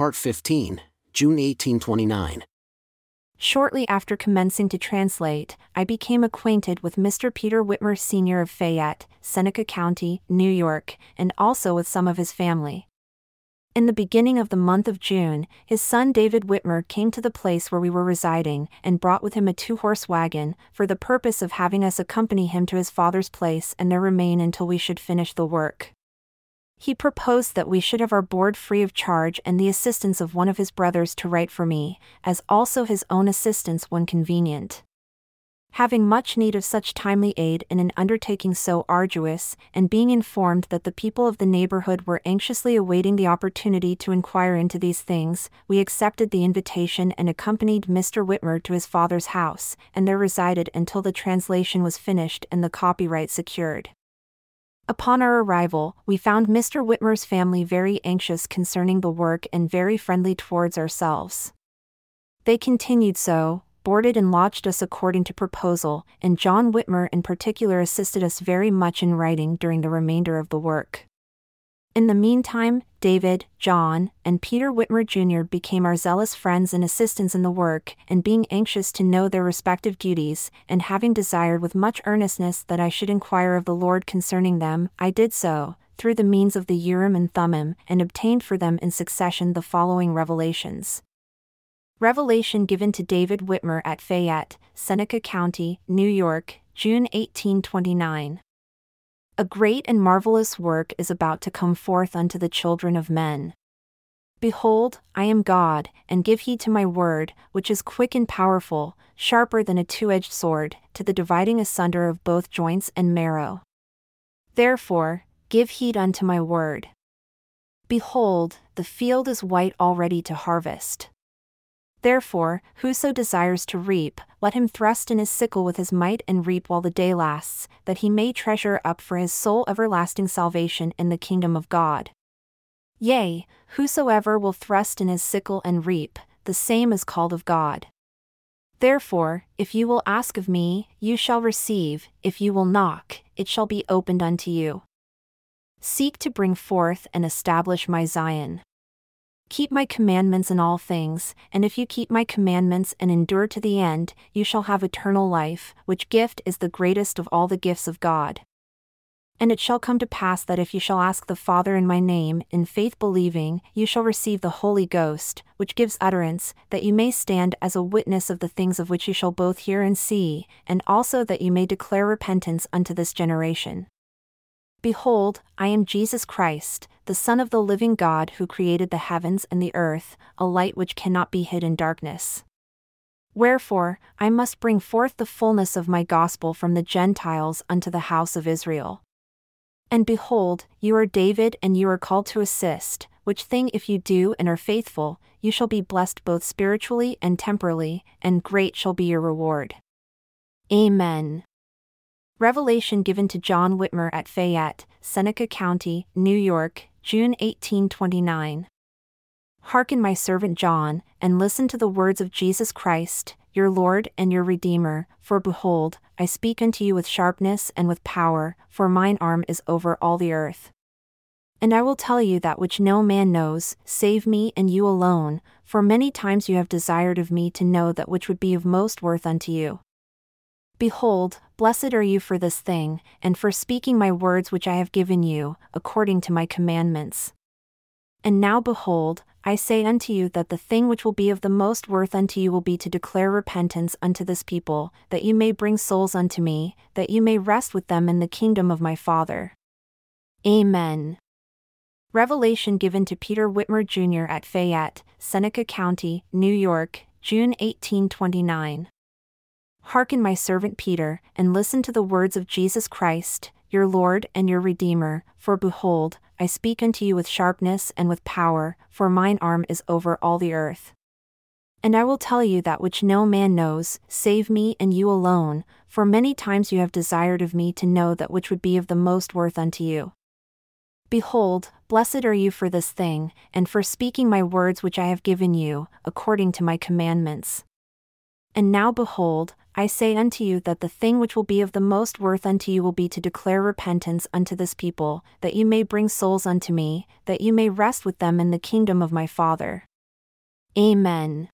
Part 15, June 1829. Shortly after commencing to translate, I became acquainted with Mr. Peter Whitmer Sr. of Fayette, Seneca County, New York, and also with some of his family. In the beginning of the month of June, his son David Whitmer came to the place where we were residing and brought with him a two horse wagon, for the purpose of having us accompany him to his father's place and there remain until we should finish the work. He proposed that we should have our board free of charge and the assistance of one of his brothers to write for me, as also his own assistance when convenient. Having much need of such timely aid in an undertaking so arduous, and being informed that the people of the neighborhood were anxiously awaiting the opportunity to inquire into these things, we accepted the invitation and accompanied Mr. Whitmer to his father's house, and there resided until the translation was finished and the copyright secured. Upon our arrival, we found Mr. Whitmer's family very anxious concerning the work and very friendly towards ourselves. They continued so, boarded and lodged us according to proposal, and John Whitmer in particular assisted us very much in writing during the remainder of the work. In the meantime, David, John, and Peter Whitmer Jr. became our zealous friends and assistants in the work, and being anxious to know their respective duties, and having desired with much earnestness that I should inquire of the Lord concerning them, I did so, through the means of the Urim and Thummim, and obtained for them in succession the following revelations. Revelation given to David Whitmer at Fayette, Seneca County, New York, June 1829. A great and marvelous work is about to come forth unto the children of men. Behold, I am God, and give heed to my word, which is quick and powerful, sharper than a two edged sword, to the dividing asunder of both joints and marrow. Therefore, give heed unto my word. Behold, the field is white already to harvest. Therefore, whoso desires to reap, let him thrust in his sickle with his might and reap while the day lasts, that he may treasure up for his soul everlasting salvation in the kingdom of God. Yea, whosoever will thrust in his sickle and reap, the same is called of God. Therefore, if you will ask of me, you shall receive, if you will knock, it shall be opened unto you. Seek to bring forth and establish my Zion. Keep my commandments in all things, and if you keep my commandments and endure to the end, you shall have eternal life, which gift is the greatest of all the gifts of God. And it shall come to pass that if you shall ask the Father in my name, in faith believing, you shall receive the Holy Ghost, which gives utterance, that you may stand as a witness of the things of which you shall both hear and see, and also that you may declare repentance unto this generation. Behold, I am Jesus Christ, the Son of the living God who created the heavens and the earth, a light which cannot be hid in darkness. Wherefore, I must bring forth the fullness of my gospel from the Gentiles unto the house of Israel. And behold, you are David and you are called to assist, which thing if you do and are faithful, you shall be blessed both spiritually and temporally, and great shall be your reward. Amen. Revelation given to John Whitmer at Fayette, Seneca County, New York, June 1829. Hearken, my servant John, and listen to the words of Jesus Christ, your Lord and your Redeemer, for behold, I speak unto you with sharpness and with power, for mine arm is over all the earth. And I will tell you that which no man knows, save me and you alone, for many times you have desired of me to know that which would be of most worth unto you. Behold, blessed are you for this thing, and for speaking my words which I have given you, according to my commandments. And now behold, I say unto you that the thing which will be of the most worth unto you will be to declare repentance unto this people, that you may bring souls unto me, that you may rest with them in the kingdom of my Father. Amen. Revelation given to Peter Whitmer Jr. at Fayette, Seneca County, New York, June 1829. Hearken, my servant Peter, and listen to the words of Jesus Christ, your Lord and your Redeemer, for behold, I speak unto you with sharpness and with power, for mine arm is over all the earth. And I will tell you that which no man knows, save me and you alone, for many times you have desired of me to know that which would be of the most worth unto you. Behold, blessed are you for this thing, and for speaking my words which I have given you, according to my commandments. And now behold, I say unto you that the thing which will be of the most worth unto you will be to declare repentance unto this people, that you may bring souls unto me, that you may rest with them in the kingdom of my Father. Amen.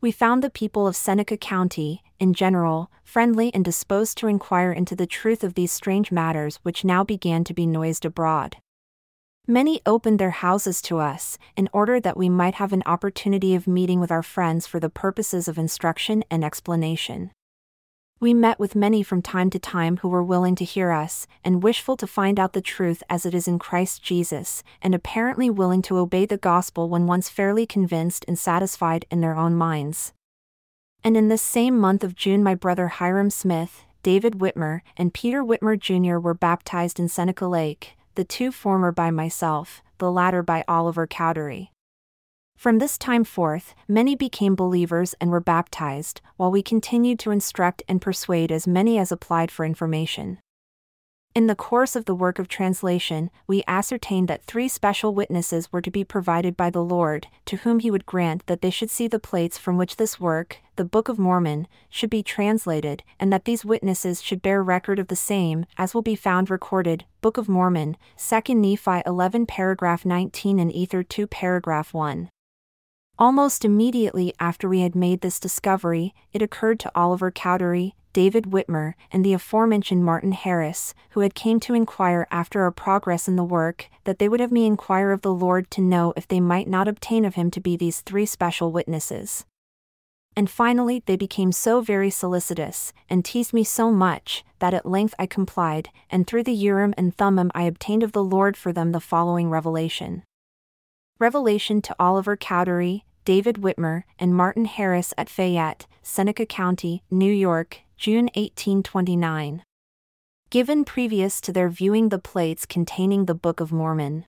We found the people of Seneca County, in general, friendly and disposed to inquire into the truth of these strange matters which now began to be noised abroad. Many opened their houses to us, in order that we might have an opportunity of meeting with our friends for the purposes of instruction and explanation. We met with many from time to time who were willing to hear us, and wishful to find out the truth as it is in Christ Jesus, and apparently willing to obey the gospel when once fairly convinced and satisfied in their own minds. And in this same month of June, my brother Hyrum Smith, David Whitmer, and Peter Whitmer Jr. were baptized in Seneca Lake, the two former by myself, the latter by Oliver Cowdery. From this time forth, many became believers and were baptized, while we continued to instruct and persuade as many as applied for information. In the course of the work of translation, we ascertained that three special witnesses were to be provided by the Lord, to whom He would grant that they should see the plates from which this work, the Book of Mormon, should be translated, and that these witnesses should bear record of the same, as will be found recorded, Book of Mormon, 2 Nephi 11 paragraph 19 and Ether 2 paragraph 1. Almost immediately after we had made this discovery, it occurred to Oliver Cowdery, David Whitmer, and the aforementioned Martin Harris, who had came to inquire after our progress in the work, that they would have me inquire of the Lord to know if they might not obtain of him to be these three special witnesses. And finally, they became so very solicitous, and teased me so much, that at length I complied, and through the Urim and Thummim I obtained of the Lord for them the following revelation. Revelation to Oliver Cowdery, David Whitmer, and Martin Harris at Fayette, Seneca County, New York, June 1829. Given previous to their viewing the plates containing the Book of Mormon.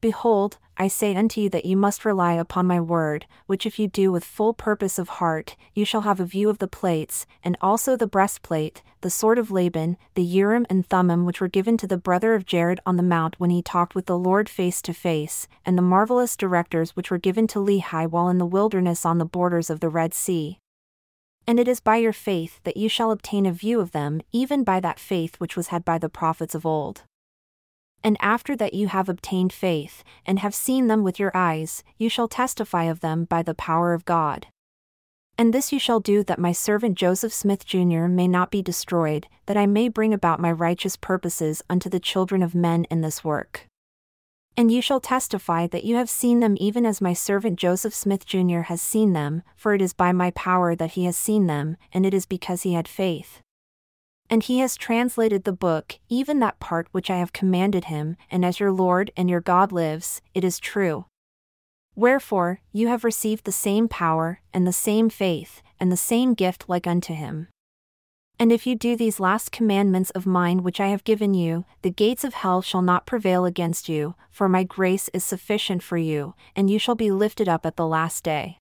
Behold, I say unto you that you must rely upon my word, which if you do with full purpose of heart, you shall have a view of the plates, and also the breastplate, the sword of Laban, the Urim and Thummim which were given to the brother of Jared on the mount when he talked with the Lord face to face, and the marvelous directors which were given to Lehi while in the wilderness on the borders of the Red Sea. And it is by your faith that you shall obtain a view of them, even by that faith which was had by the prophets of old. And after that you have obtained faith, and have seen them with your eyes, you shall testify of them by the power of God. And this you shall do that my servant Joseph Smith Jr. may not be destroyed, that I may bring about my righteous purposes unto the children of men in this work. And you shall testify that you have seen them even as my servant Joseph Smith Jr. has seen them, for it is by my power that he has seen them, and it is because he had faith. And he has translated the book, even that part which I have commanded him, and as your Lord and your God lives, it is true. Wherefore, you have received the same power, and the same faith, and the same gift like unto him. And if you do these last commandments of mine which I have given you, the gates of hell shall not prevail against you, for my grace is sufficient for you, and you shall be lifted up at the last day.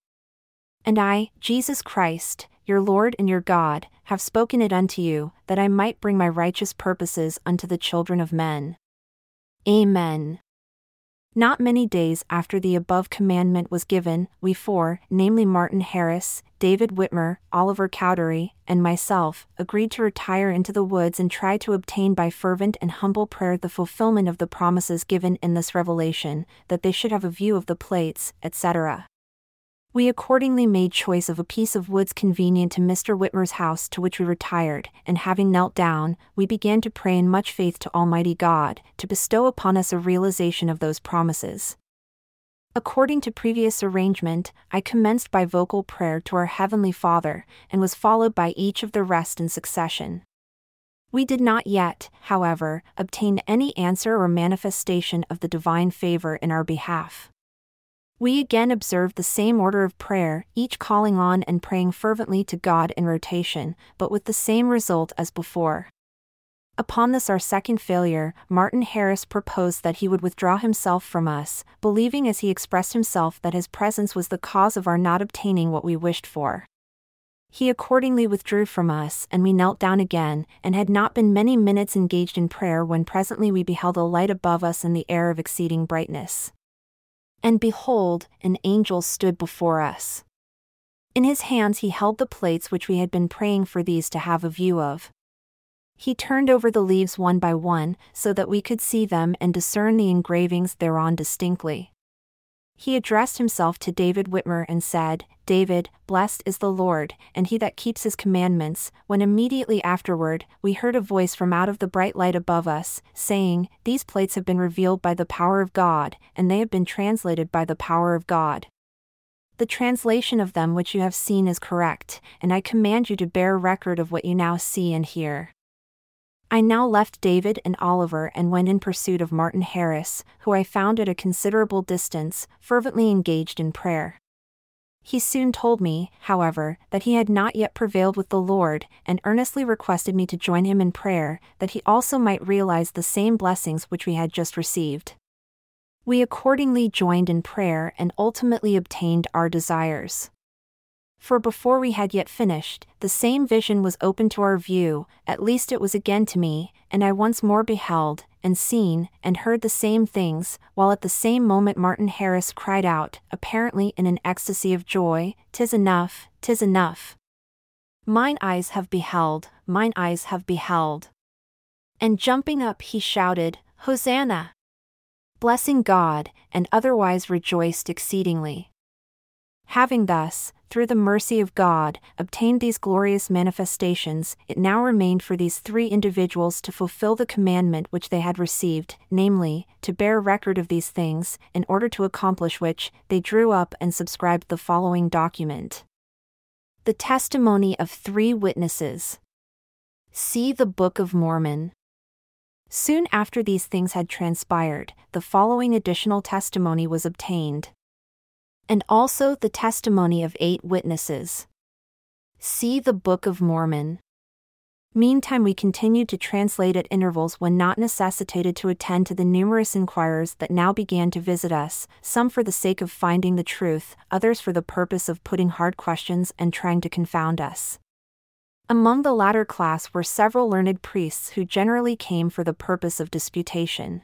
And I, Jesus Christ, your Lord and your God, have spoken it unto you, that I might bring my righteous purposes unto the children of men. Amen. Not many days after the above commandment was given, we four, namely Martin Harris, David Whitmer, Oliver Cowdery, and myself, agreed to retire into the woods and try to obtain by fervent and humble prayer the fulfillment of the promises given in this revelation, that they should have a view of the plates, etc. We accordingly made choice of a piece of woods convenient to Mr. Whitmer's house to which we retired, and having knelt down, we began to pray in much faith to Almighty God, to bestow upon us a realization of those promises. According to previous arrangement, I commenced by vocal prayer to our Heavenly Father, and was followed by each of the rest in succession. We did not yet, however, obtain any answer or manifestation of the divine favor in our behalf. We again observed the same order of prayer, each calling on and praying fervently to God in rotation, but with the same result as before. Upon this, our second failure, Martin Harris proposed that he would withdraw himself from us, believing as he expressed himself that his presence was the cause of our not obtaining what we wished for. He accordingly withdrew from us, and we knelt down again, and had not been many minutes engaged in prayer when presently we beheld a light above us in the air of exceeding brightness. And behold, an angel stood before us. In his hands he held the plates which we had been praying for these to have a view of. He turned over the leaves one by one, so that we could see them and discern the engravings thereon distinctly. He addressed himself to David Whitmer and said, David, blessed is the Lord, and he that keeps his commandments, when immediately afterward, we heard a voice from out of the bright light above us, saying, These plates have been revealed by the power of God, and they have been translated by the power of God. The translation of them which you have seen is correct, and I command you to bear record of what you now see and hear. I now left David and Oliver and went in pursuit of Martin Harris, who I found at a considerable distance, fervently engaged in prayer. He soon told me, however, that he had not yet prevailed with the Lord, and earnestly requested me to join him in prayer, that he also might realize the same blessings which we had just received. We accordingly joined in prayer and ultimately obtained our desires. For before we had yet finished, the same vision was open to our view, at least it was again to me, and I once more beheld, and seen, and heard the same things, while at the same moment Martin Harris cried out, apparently in an ecstasy of joy, Tis enough, tis enough. Mine eyes have beheld, mine eyes have beheld. And jumping up he shouted, Hosanna! Blessing God, and otherwise rejoiced exceedingly. Having thus, through the mercy of God, obtained these glorious manifestations, it now remained for these three individuals to fulfill the commandment which they had received, namely, to bear record of these things, in order to accomplish which, they drew up and subscribed the following document The Testimony of Three Witnesses. See the Book of Mormon. Soon after these things had transpired, the following additional testimony was obtained and also the testimony of eight witnesses. See the Book of Mormon. Meantime, we continued to translate at intervals when not necessitated to attend to the numerous inquirers that now began to visit us, some for the sake of finding the truth, others for the purpose of putting hard questions and trying to confound us. Among the latter class were several learned priests who generally came for the purpose of disputation.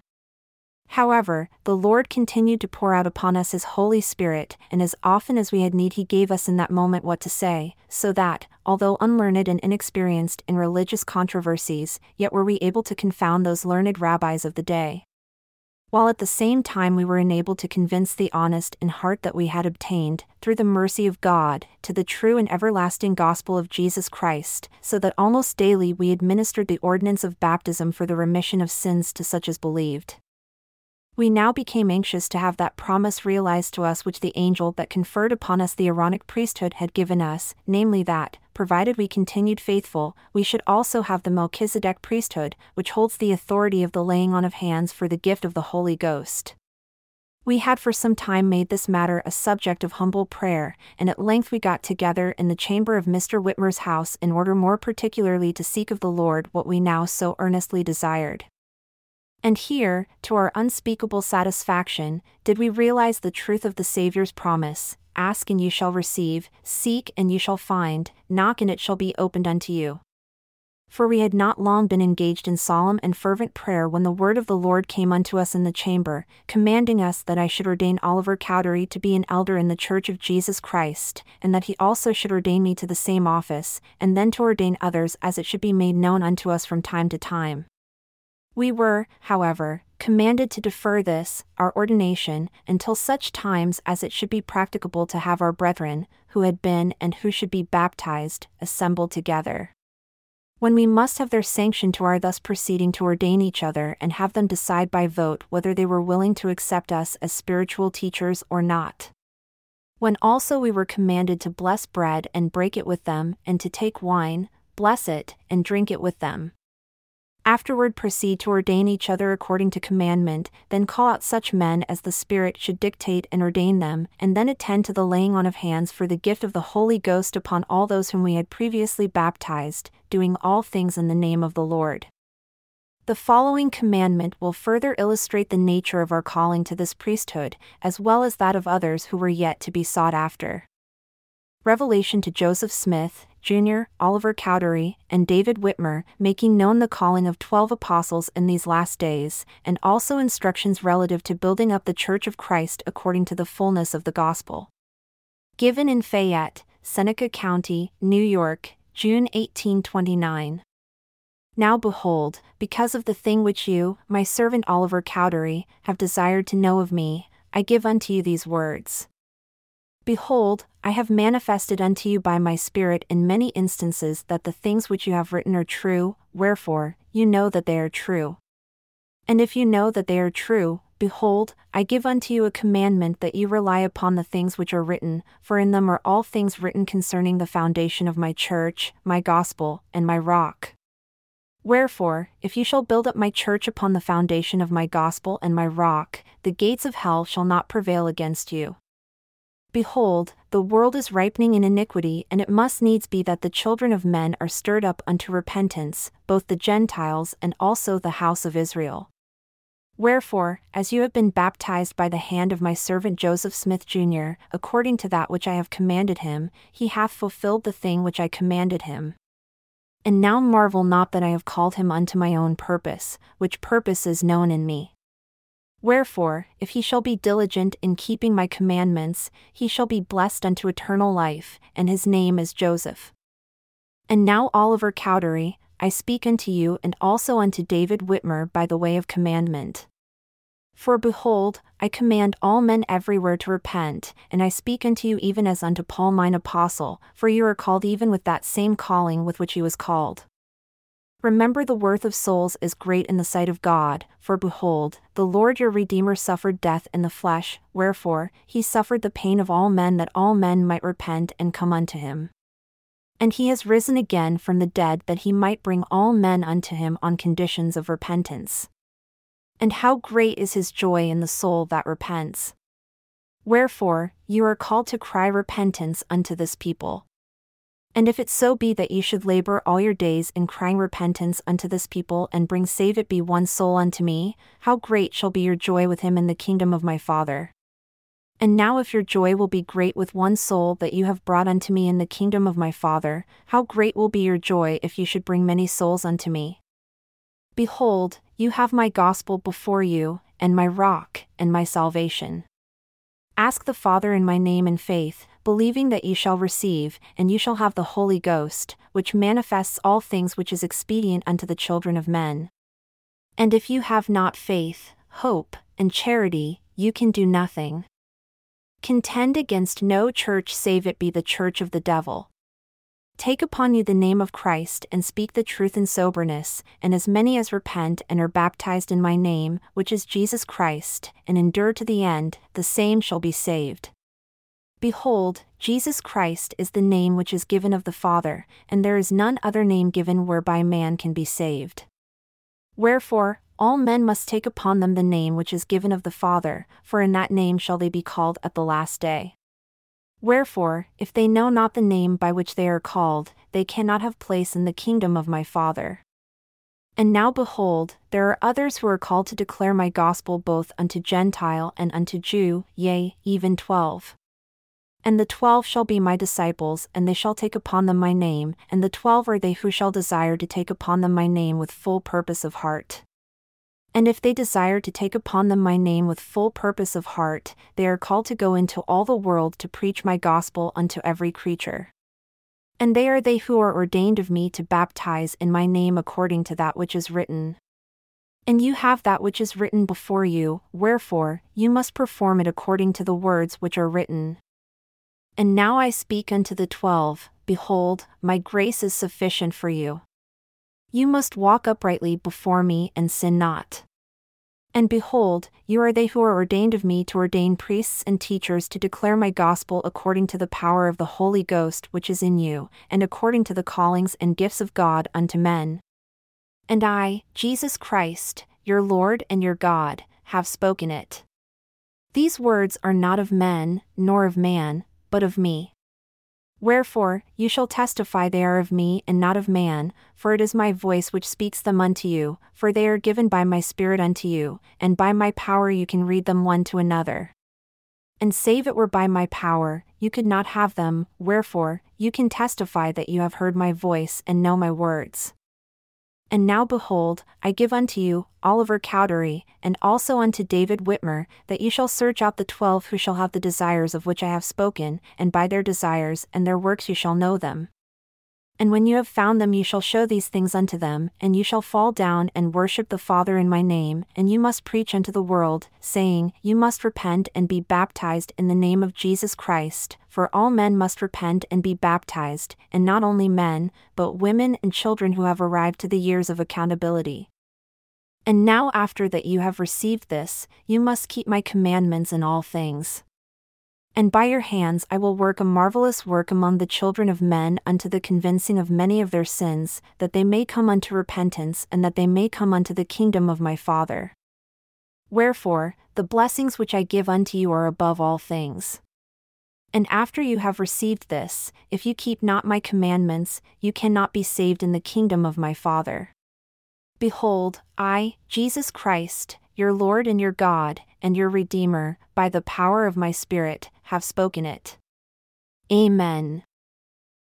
However, the Lord continued to pour out upon us His Holy Spirit, and as often as we had need, He gave us in that moment what to say, so that, although unlearned and inexperienced in religious controversies, yet were we able to confound those learned rabbis of the day. While at the same time we were enabled to convince the honest in heart that we had obtained, through the mercy of God, to the true and everlasting gospel of Jesus Christ, so that almost daily we administered the ordinance of baptism for the remission of sins to such as believed. We now became anxious to have that promise realized to us which the angel that conferred upon us the Aaronic priesthood had given us, namely that, provided we continued faithful, we should also have the Melchizedek priesthood, which holds the authority of the laying on of hands for the gift of the Holy Ghost. We had for some time made this matter a subject of humble prayer, and at length we got together in the chamber of Mr. Whitmer's house in order more particularly to seek of the Lord what we now so earnestly desired. And here, to our unspeakable satisfaction, did we realize the truth of the Saviour's promise Ask and you shall receive, seek and you shall find, knock and it shall be opened unto you. For we had not long been engaged in solemn and fervent prayer when the word of the Lord came unto us in the chamber, commanding us that I should ordain Oliver Cowdery to be an elder in the Church of Jesus Christ, and that he also should ordain me to the same office, and then to ordain others as it should be made known unto us from time to time. We were, however, commanded to defer this, our ordination, until such times as it should be practicable to have our brethren, who had been and who should be baptized, assembled together. When we must have their sanction to our thus proceeding to ordain each other and have them decide by vote whether they were willing to accept us as spiritual teachers or not. When also we were commanded to bless bread and break it with them, and to take wine, bless it, and drink it with them afterward proceed to ordain each other according to commandment, then call out such men as the Spirit should dictate and ordain them, and then attend to the laying on of hands for the gift of the Holy Ghost upon all those whom we had previously baptized, doing all things in the name of the Lord. The following commandment will further illustrate the nature of our calling to this priesthood, as well as that of others who were yet to be sought after. Revelation to Joseph Smith, Jr., Oliver Cowdery, and David Whitmer, making known the calling of twelve apostles in these last days, and also instructions relative to building up the Church of Christ according to the fullness of the gospel. Given in Fayette, Seneca County, New York, June 1829. Now behold, because of the thing which you, my servant Oliver Cowdery, have desired to know of me, I give unto you these words. Behold, I have manifested unto you by my Spirit in many instances that the things which you have written are true, wherefore, you know that they are true. And if you know that they are true, behold, I give unto you a commandment that you rely upon the things which are written, for in them are all things written concerning the foundation of my church, my gospel, and my rock. Wherefore, if you shall build up my church upon the foundation of my gospel and my rock, the gates of hell shall not prevail against you. Behold, the world is ripening in iniquity, and it must needs be that the children of men are stirred up unto repentance, both the Gentiles and also the house of Israel. Wherefore, as you have been baptized by the hand of my servant Joseph Smith Jr., according to that which I have commanded him, he hath fulfilled the thing which I commanded him. And now marvel not that I have called him unto my own purpose, which purpose is known in me. Wherefore, if he shall be diligent in keeping my commandments, he shall be blessed unto eternal life, and his name is Joseph. And now, Oliver Cowdery, I speak unto you and also unto David Whitmer by the way of commandment. For behold, I command all men everywhere to repent, and I speak unto you even as unto Paul mine apostle, for you are called even with that same calling with which he was called. Remember the worth of souls is great in the sight of God, for behold, the Lord your Redeemer suffered death in the flesh, wherefore, he suffered the pain of all men that all men might repent and come unto him. And he has risen again from the dead that he might bring all men unto him on conditions of repentance. And how great is his joy in the soul that repents! Wherefore, you are called to cry repentance unto this people. And if it so be that ye should labor all your days in crying repentance unto this people and bring save it be one soul unto me, how great shall be your joy with him in the kingdom of my Father. And now if your joy will be great with one soul that you have brought unto me in the kingdom of my Father, how great will be your joy if you should bring many souls unto me. Behold, you have my gospel before you, and my rock, and my salvation. Ask the Father in my name in faith, believing that ye shall receive, and you shall have the Holy Ghost, which manifests all things which is expedient unto the children of men. And if you have not faith, hope, and charity, you can do nothing. Contend against no church save it be the church of the devil. Take upon you the name of Christ and speak the truth in soberness, and as many as repent and are baptized in my name, which is Jesus Christ, and endure to the end, the same shall be saved. Behold, Jesus Christ is the name which is given of the Father, and there is none other name given whereby man can be saved. Wherefore, all men must take upon them the name which is given of the Father, for in that name shall they be called at the last day. Wherefore, if they know not the name by which they are called, they cannot have place in the kingdom of my Father. And now behold, there are others who are called to declare my gospel both unto Gentile and unto Jew, yea, even twelve. And the twelve shall be my disciples, and they shall take upon them my name, and the twelve are they who shall desire to take upon them my name with full purpose of heart. And if they desire to take upon them my name with full purpose of heart, they are called to go into all the world to preach my gospel unto every creature. And they are they who are ordained of me to baptize in my name according to that which is written. And you have that which is written before you, wherefore, you must perform it according to the words which are written. And now I speak unto the twelve Behold, my grace is sufficient for you. You must walk uprightly before me and sin not. And behold, you are they who are ordained of me to ordain priests and teachers to declare my gospel according to the power of the Holy Ghost which is in you, and according to the callings and gifts of God unto men. And I, Jesus Christ, your Lord and your God, have spoken it. These words are not of men, nor of man, but of me. Wherefore, you shall testify they are of me and not of man, for it is my voice which speaks them unto you, for they are given by my Spirit unto you, and by my power you can read them one to another. And save it were by my power, you could not have them, wherefore, you can testify that you have heard my voice and know my words. And now behold, I give unto you, Oliver Cowdery, and also unto David Whitmer, that ye shall search out the twelve who shall have the desires of which I have spoken, and by their desires and their works you shall know them. And when you have found them, you shall show these things unto them, and you shall fall down and worship the Father in my name, and you must preach unto the world, saying, You must repent and be baptized in the name of Jesus Christ, for all men must repent and be baptized, and not only men, but women and children who have arrived to the years of accountability. And now, after that you have received this, you must keep my commandments in all things. And by your hands I will work a marvelous work among the children of men unto the convincing of many of their sins, that they may come unto repentance and that they may come unto the kingdom of my Father. Wherefore, the blessings which I give unto you are above all things. And after you have received this, if you keep not my commandments, you cannot be saved in the kingdom of my Father. Behold, I, Jesus Christ, your Lord and your God, and your Redeemer, by the power of my Spirit, have spoken it. Amen.